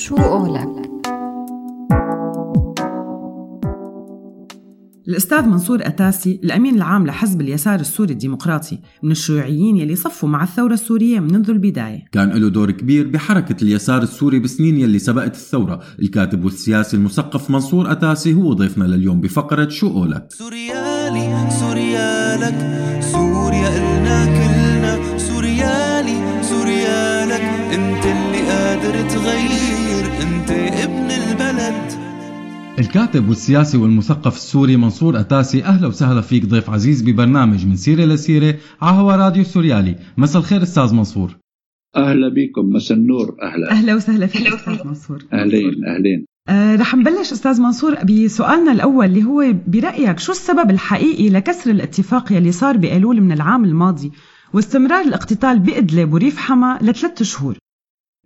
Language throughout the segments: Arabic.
شو قولك؟ الأستاذ منصور أتاسي الأمين العام لحزب اليسار السوري الديمقراطي من الشيوعيين يلي صفوا مع الثورة السورية منذ البداية. كان له دور كبير بحركة اليسار السوري بسنين يلي سبقت الثورة. الكاتب والسياسي المثقف منصور أتاسي هو ضيفنا لليوم بفقرة شو قولك سوريالي سوريالك. الكاتب والسياسي والمثقف السوري منصور أتاسي أهلا وسهلا فيك ضيف عزيز ببرنامج من سيرة لسيرة على هوا راديو سوريالي. مساء الخير أستاذ منصور. أهلا بكم مساء النور أهلا. أهلا وسهلا فيك أستاذ منصور. أهلين أهلين. آه رح نبلش أستاذ منصور بسؤالنا الأول اللي هو برأيك شو السبب الحقيقي لكسر الاتفاق يلي صار بأيلول من العام الماضي واستمرار الاقتتال بإدلب وريف حما لثلاث شهور؟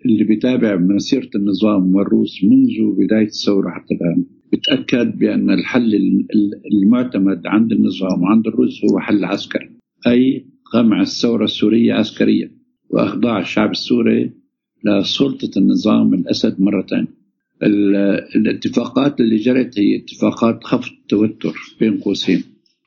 اللي بيتابع مسيرة النظام والروس منذ بداية الثورة حتى الآن بتأكد بأن الحل ال- ال- المعتمد عند النظام وعند الروس هو حل عسكري أي قمع الثورة السورية عسكريا وإخضاع الشعب السوري لسلطة النظام الأسد مرة ثانية. ال- الاتفاقات اللي جرت هي اتفاقات خفض التوتر بين قوسين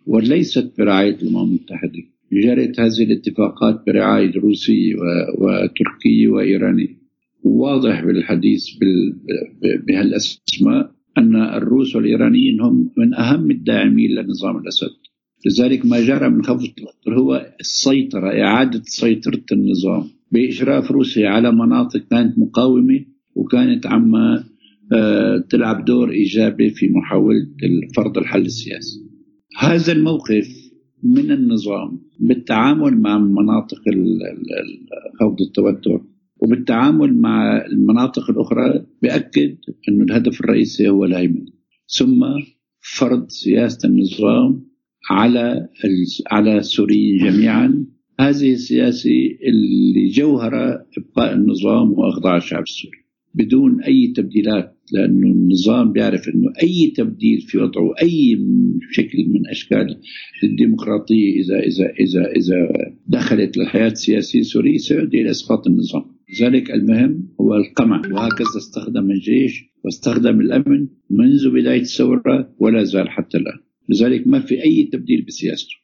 وليست برعاية الأمم المتحدة. جرت هذه الاتفاقات برعاية روسي و- وتركي وايراني واضح بالحديث بهالأسماء أن الروس والإيرانيين هم من أهم الداعمين لنظام الأسد لذلك ما جرى من خفض التوتر هو السيطرة إعادة سيطرة النظام بإشراف روسيا على مناطق كانت مقاومة وكانت عم آه، تلعب دور إيجابي في محاولة فرض الحل السياسي. هذا الموقف من النظام بالتعامل مع مناطق خفض التوتر وبالتعامل مع المناطق الأخرى بأكد أن الهدف الرئيسي هو الهيمنة. ثم فرض سياسة النظام على على السوريين جميعا. هذه السياسة اللي جوهرة إبقاء النظام وإخضاع الشعب السوري. بدون أي تبديلات لأنه النظام بيعرف أنه أي تبديل في وضعه أي شكل من أشكال الديمقراطية إذا إذا إذا إذا دخلت للحياة السياسية السورية سيؤدي إلى إسقاط النظام. لذلك المهم هو القمع. وهكذا استخدم الجيش واستخدم الأمن منذ بداية الثورة ولا زال حتى الآن. لذلك ما في أي تبديل بسياسته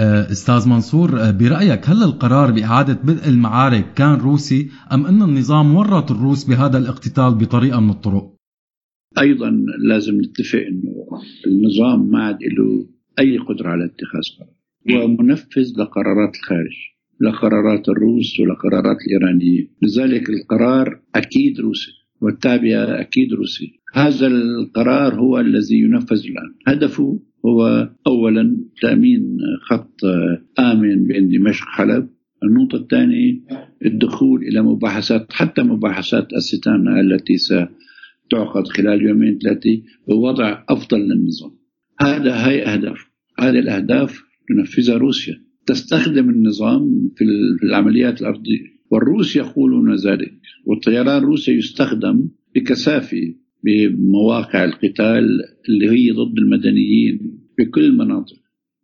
آه، أستاذ منصور آه، برأيك هل القرار بإعادة بدء المعارك كان روسي أم أن النظام ورط الروس بهذا الاقتتال بطريقة من الطرق؟ أيضا لازم نتفق إنه النظام ما عاد له أي قدرة على اتخاذ قرار. هو منفذ لقرارات الخارج. لقرارات الروس ولقرارات الإيرانيين. لذلك القرار أكيد روسي والتابعه أكيد روسي. هذا القرار هو الذي ينفذ الآن. هدفه هو اولا تأمين خط آمن بين دمشق حلب النقطة الثانية الدخول إلى مباحثات حتى مباحثات الستان التي ستعقد خلال يومين ثلاثة بوضع أفضل للنظام. هذا هي أهداف. هذه الأهداف تنفذها روسيا. تستخدم النظام في ال- في العمليات الأرضية. والروس يقولون ذلك والطيران الروسي يستخدم بكثافة بمواقع القتال اللي هي ضد المدنيين بكل المناطق.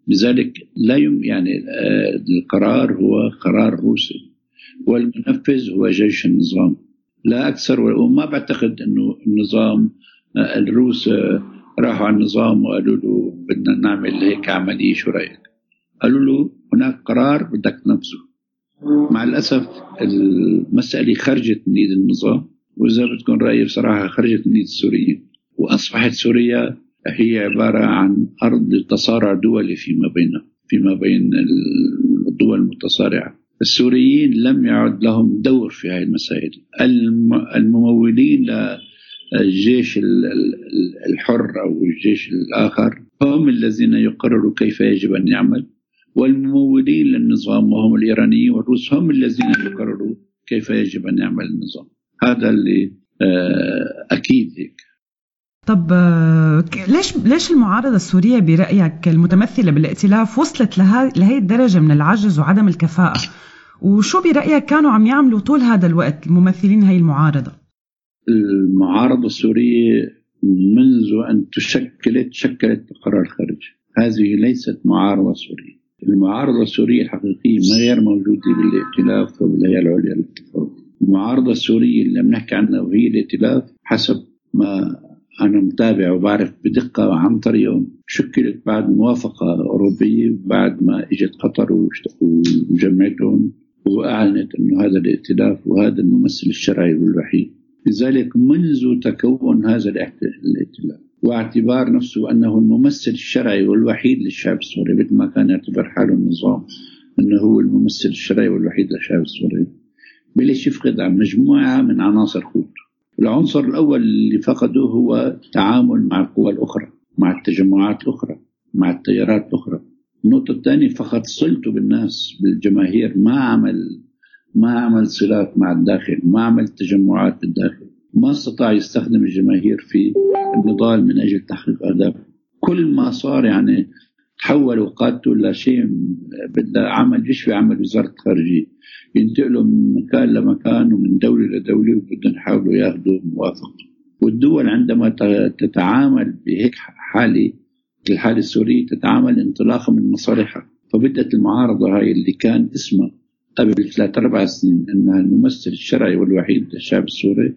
لذلك لا يم يعني آه، القرار هو قرار روسي والمنفذ هو جيش النظام. لا أكثر وما بعتقد إنه النظام آه، الروس آه، راحوا على النظام وقالوا له بدنا نعمل هيك عملية شو رأيك؟ قالوا له هناك قرار بدك تنفذه مع الأسف المسألة خرجت من إيد النظام واذا بدكم رايي بصراحة خرجت من إيد السوريين وأصبحت سوريا هي عبارة عن أرض تصارع دولي فيما بينها فيما بين الدول المتصارعة. السوريين لم يعد لهم دور في هذه المسائل. الم- الممولين للجيش ال- ال- الحر أو الجيش الآخر هم الذين يقرروا كيف يجب أن يعمل. والممولين للنظام وهم الإيرانيين والروس هم الذين يقرروا كيف يجب أن يعمل النظام هذا اللي آه، أكيد هيك طب آه، ليش ليش المعارضة السورية برأيك المتمثلة بالائتلاف وصلت لهي الدرجة من العجز وعدم الكفاءة؟ وشو برأيك كانوا عم يعملوا طول هذا الوقت الممثلين هي المعارضة؟ المعارضة السورية منذ أن تشكلت شكلت قرار خارج هذه ليست معارضة سورية المعارضة السورية الحقيقية ما غير موجودة بالائتلاف وبالهيئة العليا للاتفاق. المعارضة السورية اللي بنحكي عنها وهي الائتلاف حسب ما أنا متابع وبعرف بدقة عن طريقهم. شكلت بعد موافقة أوروبية بعد ما إجت قطر وجمعتهم وأعلنت أنه هذا الائتلاف وهذا الممثل الشرعي الوحيد لذلك منذ تكون هذا الائتلاف واعتبار نفسه أنه الممثل الشرعي والوحيد للشعب السوري مثل ما كان يعتبر حاله النظام أنه هو الممثل الشرعي والوحيد للشعب السوري. بلش يفقد عن مجموعة من عناصر قوته العنصر الأول اللي فقده هو التعامل مع القوى الأخرى مع التجمعات الأخرى مع التيارات الأخرى. النقطة الثانية فقد صلته بالناس بالجماهير ما عمل ما عمل صلات مع الداخل ما عمل تجمعات بالداخل. ما استطاع يستخدم الجماهير في النضال من أجل تحقيق أهدافه. كل ما صار يعني تحول وقادته لشيء بدها عمل بيشفي عمل وزارة الخارجية ينتقلوا من مكان لمكان ومن دولة لدولة وبدهم يحاولوا ياخذوا موافقته والدول عندما تتعامل بهيك حالة الحالة السورية تتعامل انطلاقا من مصالحها. فبدت المعارضة هاي اللي كان اسمها قبل ثلاث أربع سنين أنها الممثل الشرعي والوحيد للشعب السوري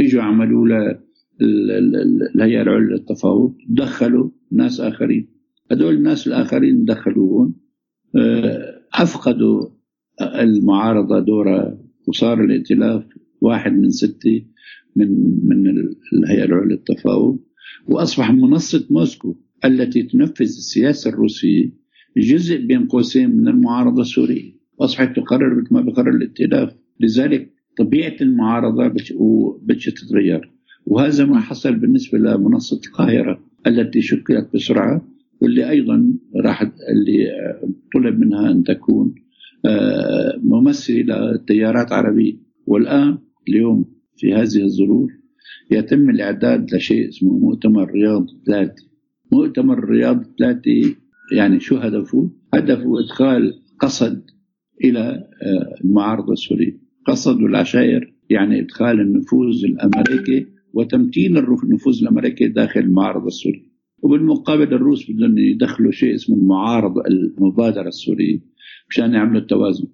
إجوا عملوا له الهيئة العليا للتفاوض دخلوا ناس آخرين. هذول الناس الآخرين دخلوهم آه، أفقدوا المعارضة دورها وصار الائتلاف واحد من ستة من من الهيئة العليا للتفاوض. وأصبح منصة موسكو التي تنفذ السياسة الروسية جزء بين قوسين من المعارضة السورية. أصبحت تقرر مثل ما بقرر الائتلاف. لذلك طبيعة المعارضة بدها تتغير وهذا ما حصل بالنسبة لمنصة القاهرة التي شكلت بسرعة واللي أيضا راح اللي طلب منها أن تكون آه، ممثلة لتيارات عربية. والآن اليوم في هذه الظروف يتم الإعداد لشيء اسمه مؤتمر رياض ثلاثة مؤتمر رياض ثلاثة يعني شو هدفه؟ هدفه إدخال قصد إلى آه، المعارضة السورية قصد العشائر يعني إدخال النفوذ الأمريكي وتمكين النفوذ الأمريكي داخل المعارضة السورية. وبالمقابل الروس بدهم يدخلوا شيء اسمه المعارضة المبادرة السورية مشان يعملوا التوازن.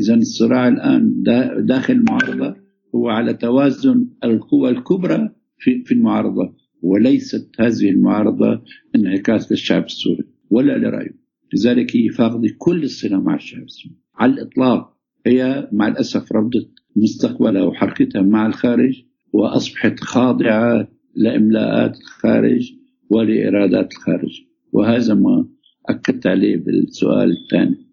إذا الصراع الآن داخل المعارضة هو على توازن القوى الكبرى في في المعارضة وليست هذه المعارضة انعكاس للشعب السوري ولا لرأيه. لذلك هي فاقدة كل الصلة مع الشعب السوري. على الإطلاق هي مع الأسف رفضت مستقبلها وحركتها مع الخارج وأصبحت خاضعة لإملاءات الخارج ولإرادات الخارج. وهذا ما أكدت عليه بالسؤال الثاني.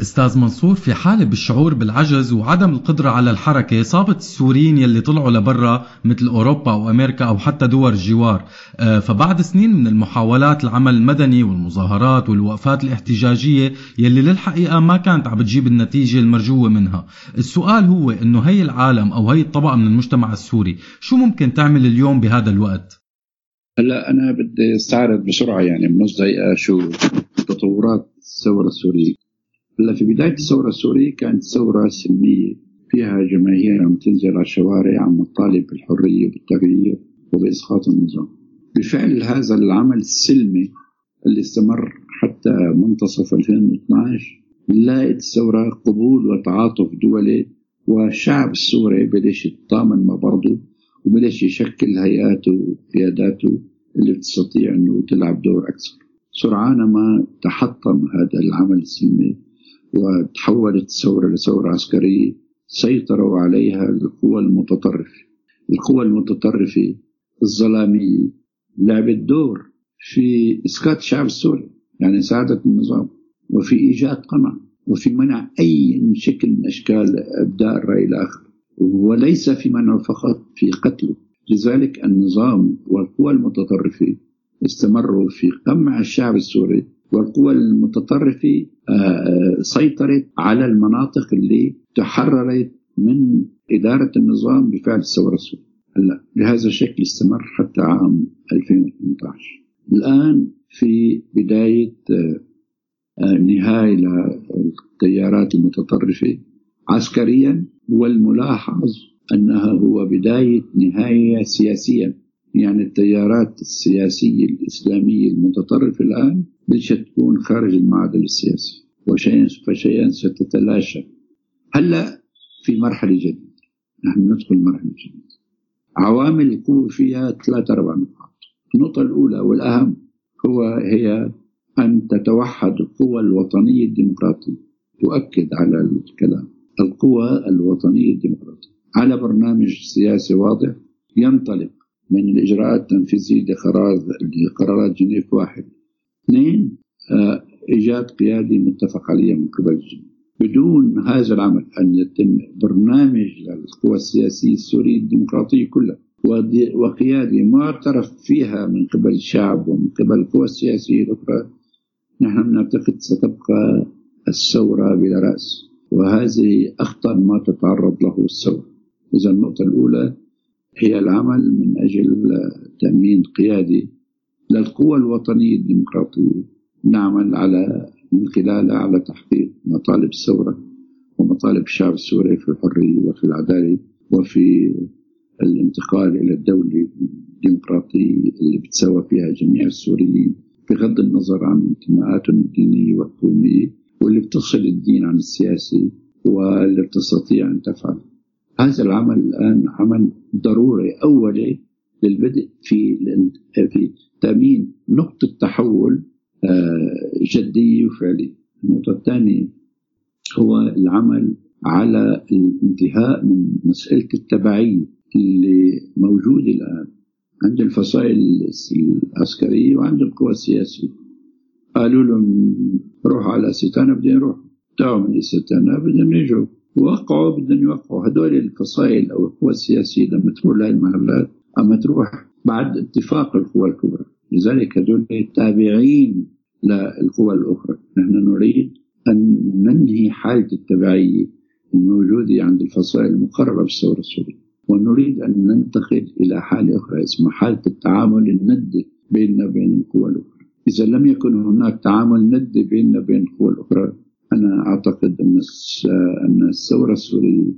أستاذ منصور في حالة بالشعور بالعجز وعدم القدرة على الحركة صابت السوريين يلي طلعوا لبرا مثل أوروبا أو أمريكا أو حتى دول الجوار. آه، فبعد سنين من المحاولات العمل المدني والمظاهرات والوقفات الاحتجاجية يلي للحقيقة ما كانت عم بتجيب النتيجة المرجوة منها. السؤال هو إنه هي العالم أو هي الطبقة من المجتمع السوري شو ممكن تعمل اليوم بهذا الوقت؟ هلا أنا بدي أستعرض بسرعة يعني بنص دقيقة شو تطورات الثورة السورية. هلا في بداية الثورة السورية كانت ثورة سلمية فيها جماهير عم تنزل على الشوارع عم تطالب بالحرية وبالتغيير وبإسقاط النظام. بفعل هذا العمل السلمي اللي استمر حتى منتصف 2012 لقت الثورة قبول وتعاطف دولي والشعب السوري بلش يتطامن مع بعضه وبلش يشكل هيئاته وقياداته اللي بتستطيع إنه تلعب دور أكثر. سرعان ما تحطم هذا العمل السلمي وتحولت الثورة لثورة عسكرية سيطروا عليها القوى المتطرفة. القوى المتطرفة الظلامية لعبت دور في إسقاط الشعب السوري يعني ساعدت النظام وفي إيجاد قمع وفي منع أي شكل من أشكال إبداء الرأي الآخر وليس في منعه فقط في قتله. لذلك النظام والقوى المتطرفة استمروا في قمع الشعب السوري والقوى المتطرفة آه، آه، سيطرت على المناطق اللي تحررت من إدارة النظام بفعل الثورة السورية. هلا بهذا الشكل استمر حتى عام 2018 الآن في بداية آه، نهاية للتيارات المتطرفة عسكريا والملاحظ أنها هو بداية نهاية سياسيا. يعني التيارات السياسية الإسلامية المتطرفة الآن بدها تكون خارج المعدل السياسي وشيئا فشيئا ستتلاشى. هلأ في مرحلة جديدة. نحن ندخل مرحلة جديدة. عوامل القوة فيها ثلاث أربع نقاط. النقطة الأولى والأهم هو هي أن تتوحد القوى الوطنية الديمقراطية. تؤكد على الكلام. القوى الوطنية الديمقراطية. على برنامج سياسي واضح ينطلق من الإجراءات التنفيذية لقرارات جنيف واحد. اثنين آه، إيجاد قيادي متفق عليه من قبل الجميع بدون هذا العمل أن يتم برنامج للقوى السياسية السورية الديمقراطية كلها وقيادة معترف فيها من قبل الشعب ومن قبل القوى السياسية الأخرى نحن نعتقد ستبقى الثورة بلا رأس. وهذه أخطر ما تتعرض له الثورة. إذا النقطة الأولى هي العمل من أجل تأمين قيادي للقوى الوطنية الديمقراطية. نعمل على من خلالها على تحقيق مطالب الثورة ومطالب الشعب السوري في الحرية وفي العدالة وفي الانتقال إلى الدولة الديمقراطية اللي بتساوى فيها جميع السوريين بغض النظر عن انتماءاتهم الدينية والقومية واللي بتفصل الدين عن السياسي واللي بتستطيع أن تفعل. هذا العمل الآن عمل ضروري أولي للبدء في في تأمين نقطة تحول آه، جدية وفعلية النقطة الثانية هو العمل على الانتهاء من مسألة التبعية اللي موجودة الآن عند الفصائل العسكرية وعند القوى السياسية. قالوا لهم روحوا على ستانا بدهم يروحوا تعوا من ستانا بدهم يجوا وقعوا بدهم يوقعوا هدول الفصائل أو القوى السياسية لما تروح لهي المحلات أما تروح بعد اتفاق القوى الكبرى. لذلك هدول تابعين للقوى الأخرى. نحن نريد أن ننهي حالة التبعية الموجودة عند الفصائل المقررة بالثورة السورية. ونريد أن ننتقل إلى حالة أخرى اسمها حالة التعامل الندي بيننا وبين القوى الأخرى. إذا لم يكن هناك تعامل ندي بيننا وبين القوى الأخرى أنا أعتقد أن أن الثورة السورية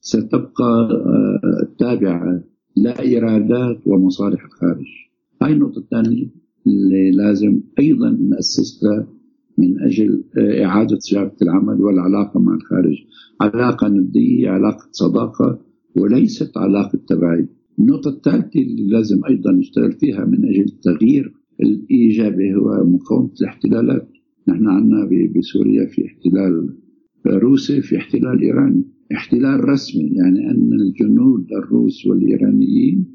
ستبقى آه، تابعة لإرادات ومصالح الخارج. هاي النقطة الثانية اللي لازم أيضا نأسسها من أجل آه، إعادة صياغة العمل والعلاقة مع الخارج. علاقة ندية علاقة صداقة وليست علاقة تبعية. النقطة الثالثة اللي لازم أيضا نشتغل فيها من أجل التغيير الإيجابي هو مقاومة الاحتلالات. نحن عندنا بسوريا في احتلال روسي في احتلال إيراني. احتلال رسمي يعني أن الجنود الروس والإيرانيين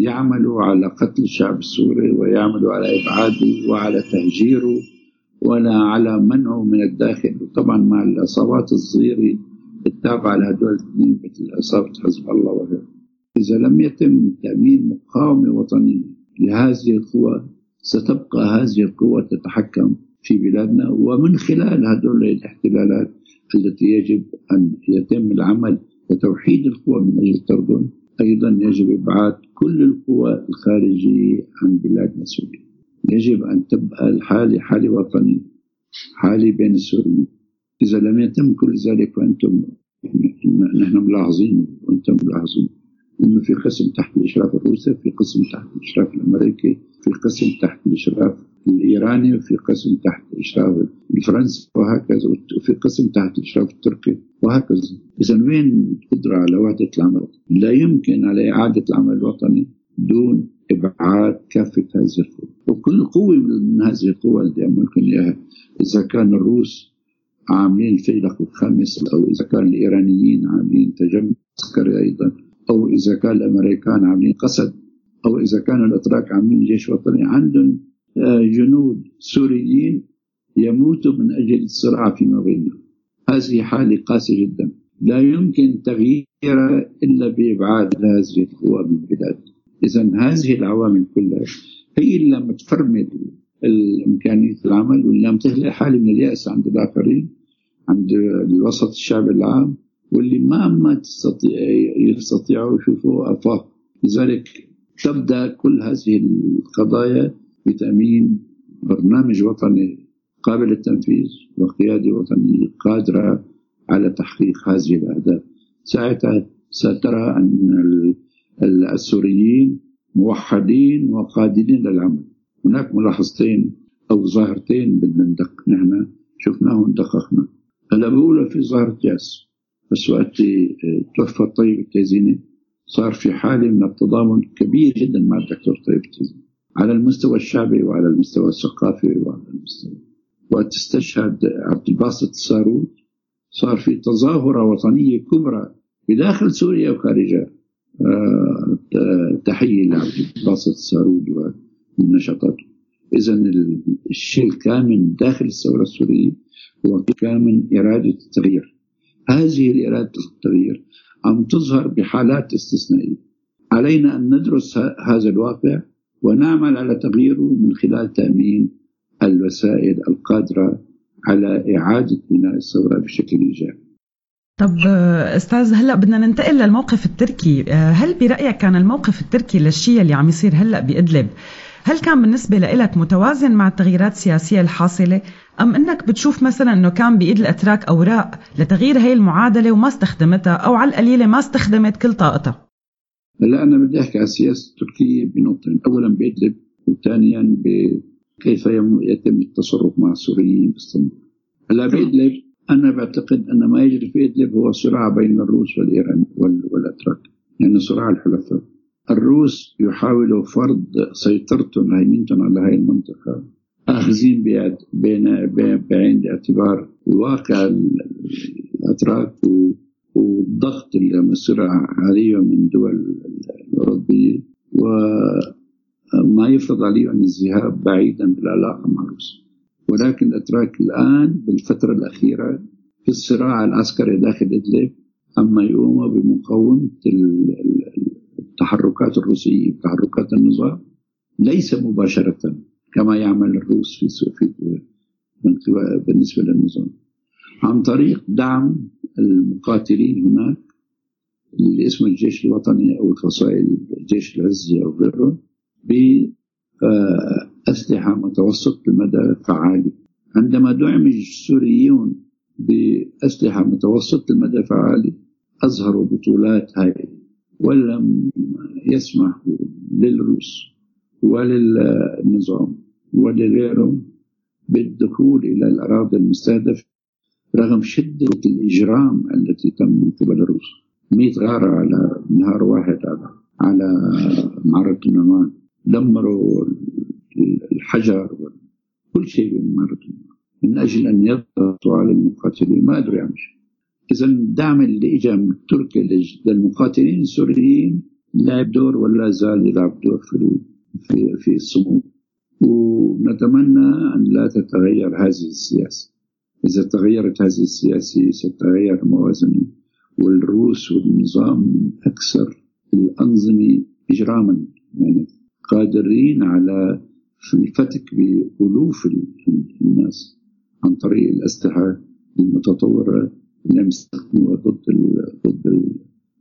يعملوا على قتل الشعب السوري ويعملوا على إبعاده وعلى تهجيره ولا على منعه من الداخل. وطبعا مع العصابات الصغيرة التابعة لهدول الاثنين مثل عصابة حزب الله وغيره إذا لم يتم تأمين مقاومة وطنية لهذه القوى ستبقى هذه القوى تتحكم في بلادنا ومن خلال هدول الاحتلالات التي يجب أن يتم العمل لتوحيد القوى من أجل التردن أيضا يجب إبعاد كل القوى الخارجية عن بلادنا سوريا يجب أن تبقى الحالة حالة وطنية حالة بين السوريين. إذا لم يتم كل ذلك وأنتم نحن ملاحظين وأنتم ملاحظين أنه في قسم تحت الإشراف الروسي في قسم تحت الإشراف الأمريكي في قسم تحت الإشراف الإيراني وفي قسم تحت الإشراف الفرنسي وهكذا وفي قسم تحت الإشراف التركي وهكذا. إذا وين القدرة على وحدة العمل لا يمكن على إعادة العمل الوطني دون إبعاد كافة هذه القوى وكل قوة من هذه القوى اللي ممكن إياها إذا كان الروس عاملين الفيلق الخامس أو إذا كان الإيرانيين عاملين تجمع عسكري أيضا أو إذا كان الأمريكان عاملين قسد أو إذا كان الأتراك عاملين جيش وطني عندهم جنود سوريين يموتوا من أجل الصراع فيما بينهم. هذه حالة قاسية جدا. لا يمكن تغييرها إلا بإبعاد هذه القوى من البلاد. إذا هذه العوامل كلها هي اللي لما تفرمل الإمكانية العمل واللي لم تخلق حالة من اليأس عند الآخرين عند الوسط الشعب العام واللي ما ما تستطيع يستطيعوا يشوفوا آفاق. لذلك تبدأ كل هذه القضايا بتأمين برنامج وطني قابل للتنفيذ وقيادة وطنية قادرة على تحقيق هذه الأهداف. ساعتها سترى أن السوريين موحدين وقادرين للعمل. هناك ملاحظتين أو ظاهرتين بدنا ندق نحن شفناهم دققنا بقولوا في ظاهرة يأس. بس وقت توفى الطيب التيزيني صار في حالة من التضامن كبير جدا مع الدكتور طيب التيزيني. على المستوى الشعبي وعلى المستوى الثقافي وعلى المستوى. وقت استشهد عبد الباسط السارود صار في تظاهرة وطنية كبرى بداخل سوريا وخارجها. آه، تحية لعبد الباسط السارود ونشاطاته. إذا الشيء الكامن داخل الثورة السورية هو كامن إرادة التغيير. هذه الإرادة التغيير عم تظهر بحالات استثنائية. علينا أن ندرس هذا الواقع ونعمل على تغييره من خلال تأمين الوسائل القادرة على إعادة بناء الثورة بشكل إيجابي. طب أستاذ هلأ بدنا ننتقل للموقف التركي. هل برأيك كان الموقف التركي للشيء اللي عم يصير هلأ بأدلب هل كان بالنسبة لك متوازن مع التغييرات السياسية الحاصلة؟ أم أنك بتشوف مثلا أنه كان بإيد الأتراك أوراق لتغيير هي المعادلة وما استخدمتها أو على القليلة ما استخدمت كل طاقتها؟ هلا أنا بدي أحكي على السياسة التركية بنقطتين أولا بإدلب وثانيا بكيف يتم التصرف مع السوريين باستنبول هلأ بإدلب أنا بعتقد أن ما يجري في إدلب هو صراع بين الروس والإيران والأتراك. يعني صراع الحلفاء. الروس يحاولوا فرض سيطرتهم وهيمنتهم على هذه المنطقة آخذين بين بعين الاعتبار الواقع الأتراك والضغط اللي مصر عليهم من الدول الأوروبية وما يفرض عليهم الذهاب بعيدا بالعلاقة مع روسيا. ولكن الأتراك الآن بالفترة الأخيرة في الصراع العسكري داخل إدلب أما يقوموا بمقاومة التحركات الروسية تحركات النظام ليس مباشرة كما يعمل الروس في بالنسبة للنظام. عن طريق دعم المقاتلين هناك اللي اسمه الجيش الوطني أو الفصائل الجيش العزي أو غيره بأسلحة متوسط المدى فعالة عندما دعم السوريون بأسلحة متوسط المدى فعالة أظهروا بطولات هائلة ولم يسمح للروس وللنظام ولغيرهم بالدخول إلى الأراضي المستهدفة رغم شدة الإجرام التي تم من قبل الروس. 100 غارة على نهار واحد على على معركة النمان دمروا الحجر كل شيء بمعركة من أجل أن يضغطوا على المقاتلين ما قدروا يعملوا شيء. إذا الدعم اللي إجا من تركيا للمقاتلين السوريين لعب دور ولا زال يلعب دور في في في الصمود. ونتمنى أن لا تتغير هذه السياسة. إذا تغيرت هذه السياسة ستتغير الموازنة والروس والنظام أكثر الأنظمة إجراما. يعني قادرين على الفتك بألوف الناس عن طريق الأسلحة المتطورة لم يستخدموها ضد ضد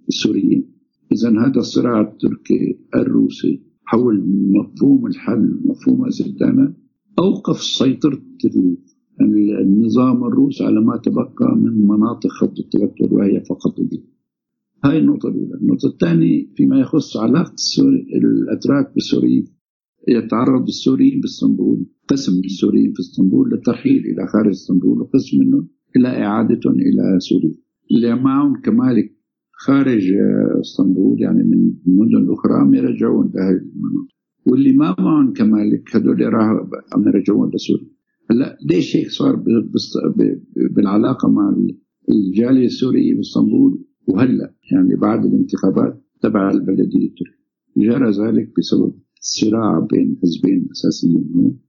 السوريين. اذا هذا الصراع التركي الروسي حول مفهوم الحل مفهوم الزدانة أوقف سيطرة النظام الروسي على ما تبقى من مناطق خط التوتر وهي فقط دي. هاي النقطة الأولى. النقطة الثانية فيما يخص علاقة الأتراك بالسوريين. يتعرض السوريين بإسطنبول قسم السوريين في إسطنبول للترحيل إلى خارج إسطنبول وقسم منهم إلى إعادتهم إلى سوريا. اللي معهم كمالك خارج إسطنبول يعني من مدن أخرى يرجعون لهذه المناطق. واللي ما معهم كمالك هذول راحوا يرجعون لسوريا. هلا ليش هيك صار بالعلاقة مع الجالية السورية باسطنبول؟ وهلأ يعني بعد الانتخابات تبع البلدية التركية جرى ذلك بسبب الصراع بين حزبين أساسيين هون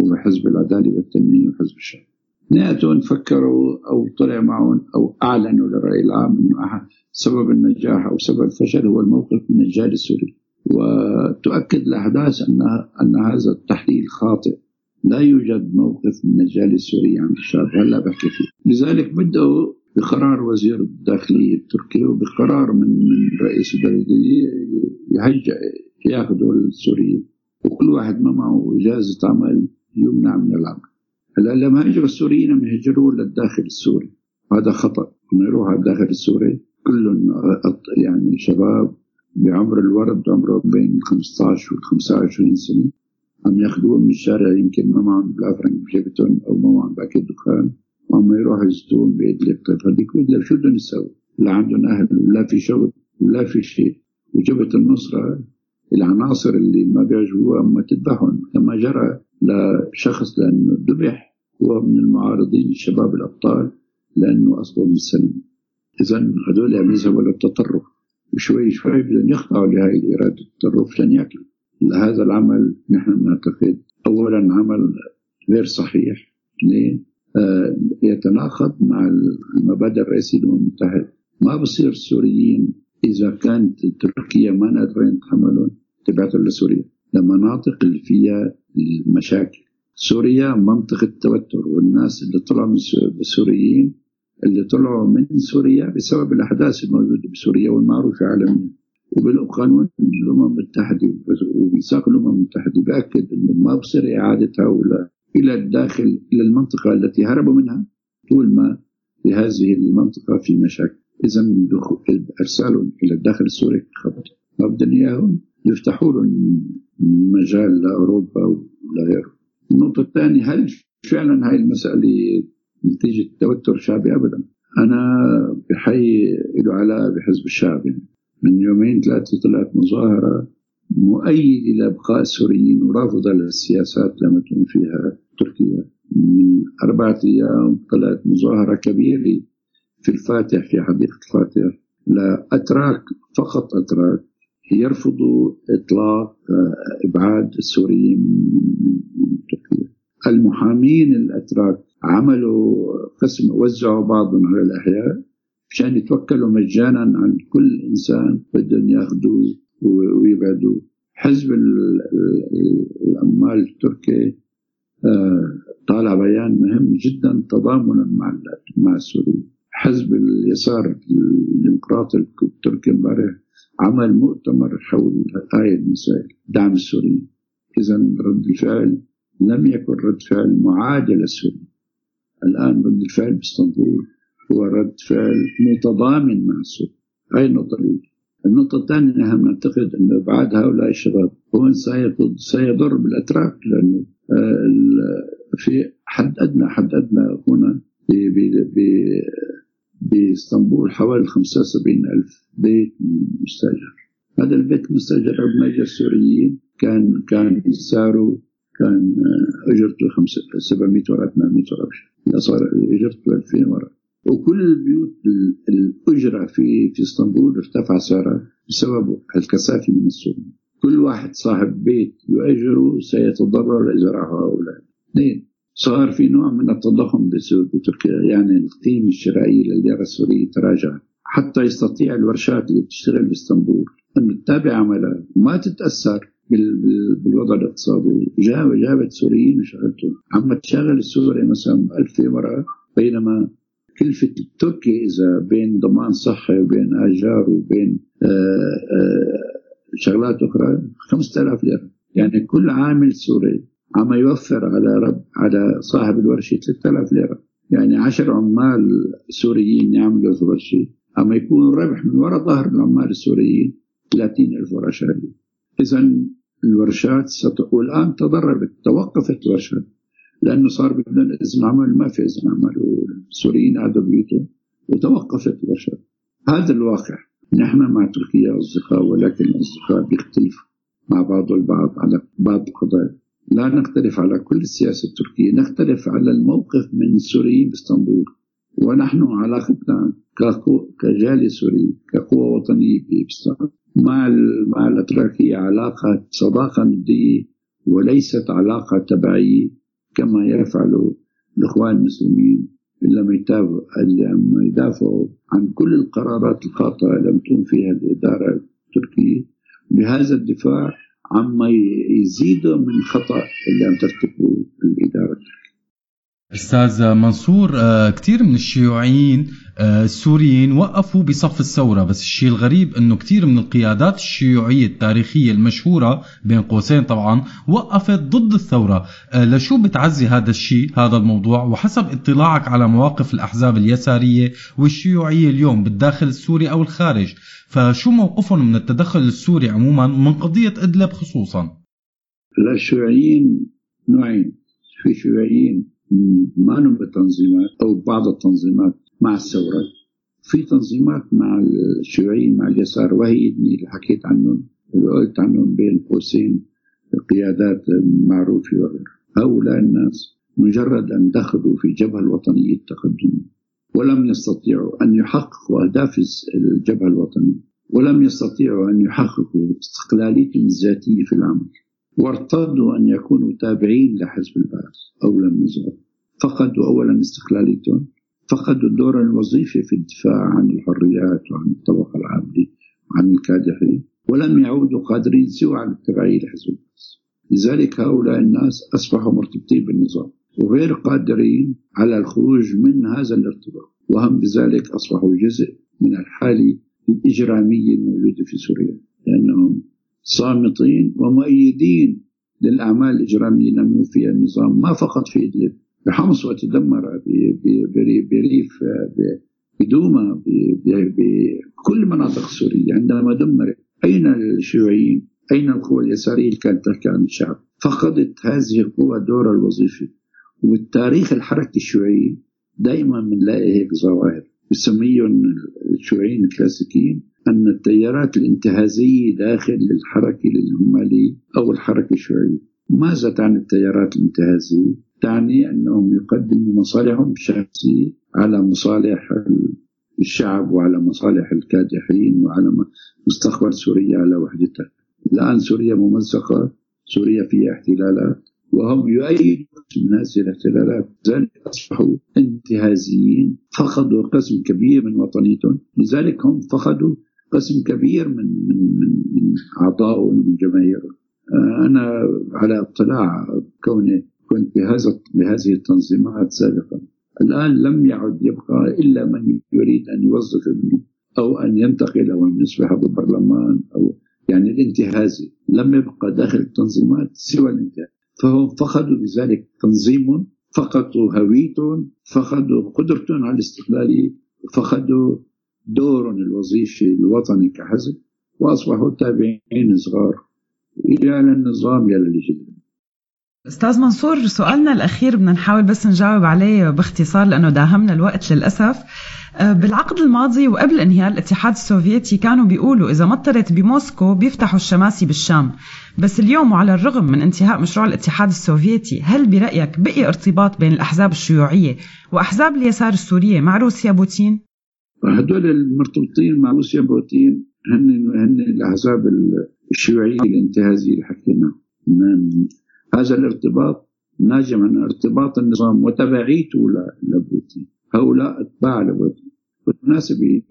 هو حزب العدالة والتنمية وحزب الشعب. اثنيناتهم فكروا أو طلع معهم أو أعلنوا للرأي العام إنه سبب النجاح أو سبب الفشل هو الموقف من الجالية السوري وتؤكد الأحداث ان أن هذا التحليل خاطئ. لا يوجد موقف من الجاليه السورية عند الشعب هلا بحكي فيه. لذلك بدأوا بقرار وزير الداخلية التركي وبقرار من من رئيس البلدية يهجأ ياخذوا السوريين. وكل واحد ما معه إجازة عمل يمنع من العمل. هلا لما هجروا السوريين يهجروا للداخل السوري. هذا خطأ. لما يروح على الداخل السوري كلهم يعني شباب بعمر الورد عمره بين 15 و 25 سنة. عم ياخذوهم من الشارع يمكن ما معهم بلا فرنك بجيبتهم أو ما معهم باكيت دخان. وعم يروحوا يزتون بإدلب طيب هذيك بإدلب شو بدهم يسووا؟ لا عندهم أهل لا في شغل لا في شيء. وجبهة النصرة العناصر اللي ما بيعجبوها ما تذبحهم. كما جرى لشخص لأنه ذبح هو من المعارضين الشباب الأبطال لأنه أصله من السلم إذا هذول عم يذهبوا للتطرف وشوي شوي بدهم يخضعوا لهذه الإرادة التطرف عشان يأكلوا. هذا العمل نحن نعتقد أولا عمل غير صحيح اثنين آه، يتناقض مع المبادئ الرئيسية للأمم المتحدة. ما بصير السوريين إذا كانت تركيا ما قادرين يتحملون تبعثوا لسوريا. لمناطق اللي فيها المشاكل. سوريا منطقة توتر والناس اللي طلعوا من السوريين اللي طلعوا من سوريا بسبب الأحداث الموجودة بسوريا والمعروفة عالميا. وبالقانون الأمم المتحدة وميثاق الأمم المتحدة بأكد أنه ما بصير إعادة هؤلاء إلى الداخل إلى المنطقة التي هربوا منها طول ما في هذه المنطقة في مشاكل. إذا إرسالهم إلى الداخل السوري خطر ما بدهم إياهم يفتحوا لهم مجال لأوروبا ولغيره النقطة الثانية هل فعلا هاي المسألة نتيجة توتر شعبي؟ أبدا. أنا بحي له علاقة بحزب الشعب من يومين ثلاثة طلعت مظاهرة مؤيدة لإبقاء السوريين ورافضة للسياسات لما تكون فيها تركيا. من أربعة أيام طلعت مظاهرة كبيرة في الفاتح في حديقة الفاتح. لأتراك فقط أتراك يرفضوا إطلاق آه، إبعاد السوريين من تركيا. المحامين الأتراك عملوا قسم وزعوا بعضهم على الأحياء. مشان يتوكلوا مجانا عن كل إنسان بدهم ياخذوه ويبعدوه. حزب العمال التركي آه، طالع بيان مهم جدا تضامنا مع مع السوريين. حزب اليسار الديمقراطي التركي امبارح عمل مؤتمر حول هاي المسائل دعم السوريين. اذا رد الفعل لم يكن رد فعل معادل للسوريين الآن رد الفعل باسطنبول. هو رد فعل متضامن مع السوريين هاي النقطة الاولى النقطة الثانية نحن نعتقد أن إبعاد هؤلاء الشباب هو سيضر بالأتراك لأنه آه، في حد أدنى حد أدنى هنا بإسطنبول حوالي 75 ألف بيت مستأجر هذا البيت المستأجر بمجر السوريين. كان كان سعره كان آه، أجرته 700 ورقه 800 ورقه لا صار إجرته 2000 ورقه وكل البيوت الأجرة في في إسطنبول ارتفع سعرها بسبب الكثافة من السوريين كل واحد صاحب بيت يؤجره سيتضرر اذا راحوا هؤلاء. اثنين صار في نوع من التضخم بتركيا يعني القيمة الشرائية للليرة السورية تراجع. حتى يستطيع الورشات اللي بتشتغل بإسطنبول أن تتابع عملها. وما تتأثر بالوضع الاقتصادي. جاب جابت سوريين وشغلتهم. عم تشغل السوري مثلا 1000 مرة بينما كلفة التركي إذا بين ضمان صحي وبين آجار وبين آه، آه، شغلات أخرى 5000 ليرة يعني كل عامل سوري عم يوفر على رب على صاحب الورشة 3000 ليرة يعني 10 عمال سوريين يعملوا في الورشة عم يكون الربح من وراء ظهر العمال السوريين 30000 ورقة شهرية إذا الورشات ست... والآن تضررت توقفت الورشات لأنه صار بدنا إذن عمل ما في إذن عمل والسوريين قعدوا بيوتهم وتوقفت الورشات هذا الواقع. نحن مع تركيا أصدقاء ولكن الأصدقاء بيختلفوا مع بعض البعض على بعض القضايا. لا نختلف على كل السياسة التركية نختلف على الموقف من السوريين بإسطنبول. ونحن علاقتنا كجالية سوري كقوة وطنية باسطنبول مع مع الأتراك هي علاقة صداقة ندية وليست علاقة تبعية. كما يفعل الإخوان المسلمين لما يتابعوا لما يدافعوا عن كل القرارات الخاطئة لم تكن فيها الإدارة التركية بهذا الدفاع عما يزيدوا من خطأ اللي عم ترتكبه الإدارة. أستاذ منصور آه، كثير من الشيوعيين آه، السوريين وقفوا بصف الثورة بس الشيء الغريب إنه كثير من القيادات الشيوعية التاريخية المشهورة بين قوسين طبعا وقفت ضد الثورة. آه، لشو بتعزي هذا الشيء هذا الموضوع؟ وحسب اطلاعك على مواقف الأحزاب اليسارية والشيوعية اليوم بالداخل السوري أو الخارج فشو موقفهم من التدخل السوري عموما من قضية إدلب خصوصا؟ الشيوعيين نوعين. في شيوعيين ما بالتنظيمات أو بعض التنظيمات مع الثورة في تنظيمات مع الشيوعيين مع اليسار وهي اللي حكيت عنهم وقلت عنهم بين قوسين قيادات معروفة وغيرها هؤلاء الناس مجرد أن دخلوا في الجبهة الوطنية التقدمية ولم يستطيعوا أن يحققوا أهداف الجبهة الوطنية ولم يستطيعوا أن يحققوا استقلاليتهم الذاتية في العمل. وارتضوا أن يكونوا تابعين لحزب البعث أو للنظام فقدوا أولا استقلاليتهم فقدوا الدور الوظيفي في الدفاع عن الحريات وعن الطبقة العاملة وعن الكادحين ولم يعودوا قادرين سوى على التبعية لحزب البعث. لذلك هؤلاء الناس أصبحوا مرتبطين بالنظام وغير قادرين على الخروج من هذا الارتباط وهم بذلك أصبحوا جزء من الحالة الإجرامية الموجودة في سوريا لأنهم صامتين ومؤيدين للأعمال الإجرامية التي فيها النظام. ما فقط في إدلب بحمص وتدمر بريف بدوما بكل مناطق سوريا عندما دمرت أين الشيوعيين؟ أين القوى اليسارية اللي كانت تحكي عن الشعب؟ فقدت هذه القوى دورها الوظيفي وبالتاريخ الحركة الشيوعية دائما بنلاقي هيك ظواهر بسميهم الشيوعيين الكلاسيكيين أن التيارات الانتهازية داخل الحركة العمالية أو الحركة الشيوعية ماذا تعني التيارات الانتهازية؟ تعني أنهم يقدموا مصالحهم الشخصية على مصالح الشعب وعلى مصالح الكادحين وعلى مستقبل سوريا على وحدتها الآن سوريا ممزقة سوريا فيها احتلالات وهم يؤيدون من هذه الاحتلالات لذلك أصبحوا انتهازيين. فقدوا قسم كبير من وطنيتهم. لذلك هم فقدوا قسم كبير من من من, من أعضائهم ومن جماهيرهم. آه، أنا على اطلاع كوني كنت بهذا بهذه التنظيمات سابقا. الآن لم يعد يبقى إلا من يريد أن يوظف ابنه أو أن ينتقل أو أن يصبح بالبرلمان أو يعني الانتهازي. لم يبقى داخل التنظيمات سوى الانتهاز. فهم فقدوا بذلك تنظيم فقدوا هويتهم فقدوا قدرتهم على الاستقلالية فقدوا دورهم الوظيفي الوطني كحزب وأصبحوا تابعين صغار يا للنظام يا للجدل أستاذ منصور سؤالنا الأخير بدنا نحاول بس نجاوب عليه باختصار لأنه داهمنا الوقت للأسف. آه، بالعقد الماضي وقبل انهيار الاتحاد السوفيتي كانوا بيقولوا إذا مطرت بموسكو بيفتحوا الشماسي بالشام. بس اليوم وعلى الرغم من انتهاء مشروع الاتحاد السوفيتي هل برأيك بقي ارتباط بين الأحزاب الشيوعية وأحزاب اليسار السورية مع روسيا بوتين؟ هدول المرتبطين مع روسيا بوتين هن هن الأحزاب الشيوعية الانتهازيه اللي حكينا. هذا الارتباط ناجم عن ارتباط النظام وتبعيته لبوتين. هؤلاء أتباع لبوتين. بالمناسبة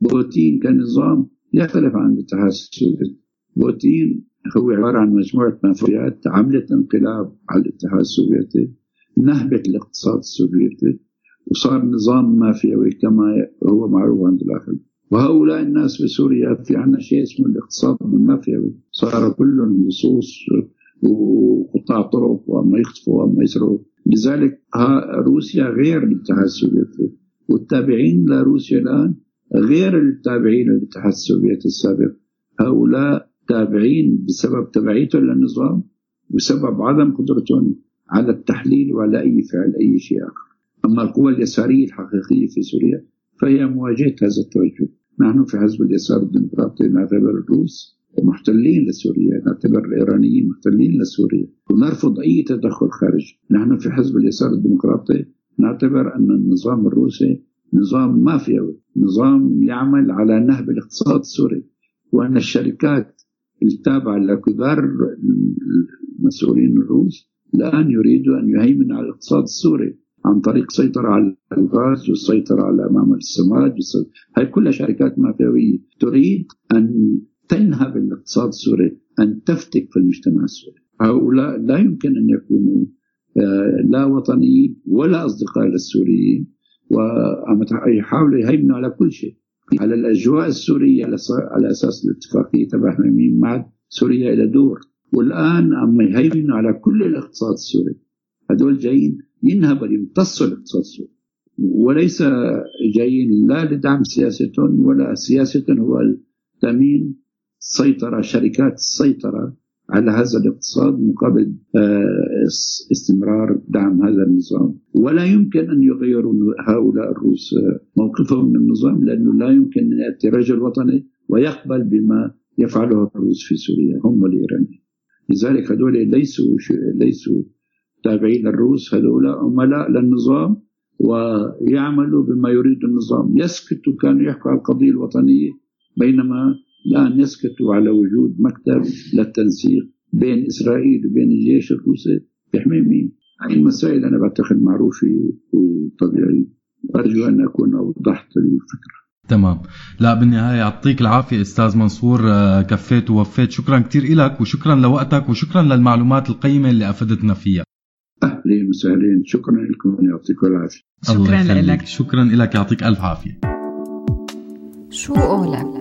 بوتين كنظام يختلف عن الاتحاد السوفيتي بوتين هو عبارة عن مجموعة مافيات عملت انقلاب على الاتحاد السوفيتي نهبت الاقتصاد السوفيتي وصار نظام مافيوي كما هو معروف عند الآخرين. وهؤلاء الناس في سوريا في عنا شيء اسمه الاقتصاد المافيوي. صار كلهم لصوص وقطاع طرق وما يخطفوا وما يسرقوا. لذلك روسيا غير الاتحاد السوفيتي. والتابعين لروسيا الآن غير التابعين للاتحاد السوفيتي السابق. هؤلاء تابعين بسبب تبعيتهم للنظام بسبب عدم قدرتهم على التحليل وعلى أي فعل أي شيء آخر. أما القوى اليسارية الحقيقية في سوريا فهي مواجهة هذا التوجه. نحن في حزب اليسار الديمقراطي نعتبر الروس محتلين لسوريا نعتبر الإيرانيين محتلين لسوريا. ونرفض أي تدخل خارجي نحن في حزب اليسار الديمقراطي نعتبر أن النظام الروسي نظام مافيوي نظام يعمل على نهب الاقتصاد السوري. وأن الشركات التابعة لكبار المسؤولين الروس الآن يريدوا أن يهيمنوا على الاقتصاد السوري عن طريق سيطرة على الغاز والسيطرة على معمل السماد هاي كلها شركات مافيوية تريد أن تنهب الاقتصاد السوري أن تفتك في المجتمع السوري. هؤلاء لا يمكن أن يكونوا آه، لا وطنيين ولا أصدقاء للسوريين ويحاولوا يهيمنوا على كل شيء. على الأجواء السورية على أساس الاتفاقية تبع حميم مع سوريا إلى دور. والآن عم يهيمنوا على كل الاقتصاد السوري. هدول جايين ينهبوا يمتصوا الاقتصاد السوري. وليس جايين لا لدعم سياستهم ولا سياستهم هو تأمين سيطرة شركات السيطرة على هذا الاقتصاد مقابل آه، استمرار دعم هذا النظام. ولا يمكن أن يغيروا هؤلاء الروس آه، موقفهم من النظام لأنه لا يمكن أن يأتي رجل وطني ويقبل بما يفعله الروس في سوريا هم والإيرانيين لذلك هذول ليسوا ليسوا تابعين للروس هذول عملاء للنظام ويعملوا بما يريد النظام. يسكتوا كانوا يحكوا على القضية الوطنية بينما الآن يسكتوا على وجود مكتب للتنسيق بين إسرائيل وبين الجيش الروسي. بيحمي مين؟ هذه المسائل أنا بعتقد معروفة وطبيعية أرجو أن أكون أوضحت الفكرة. تمام. لا بالنهاية يعطيك العافية أستاذ منصور. آه، كفيت ووفيت. شكرا كثير لك وشكرا لوقتك وشكرا للمعلومات القيمة اللي أفدتنا فيها. أهلين وسهلين شكرا لكم. يعطيكم العافية. شكرا لك. شكرا لك يعطيك ألف عافية. شو قولك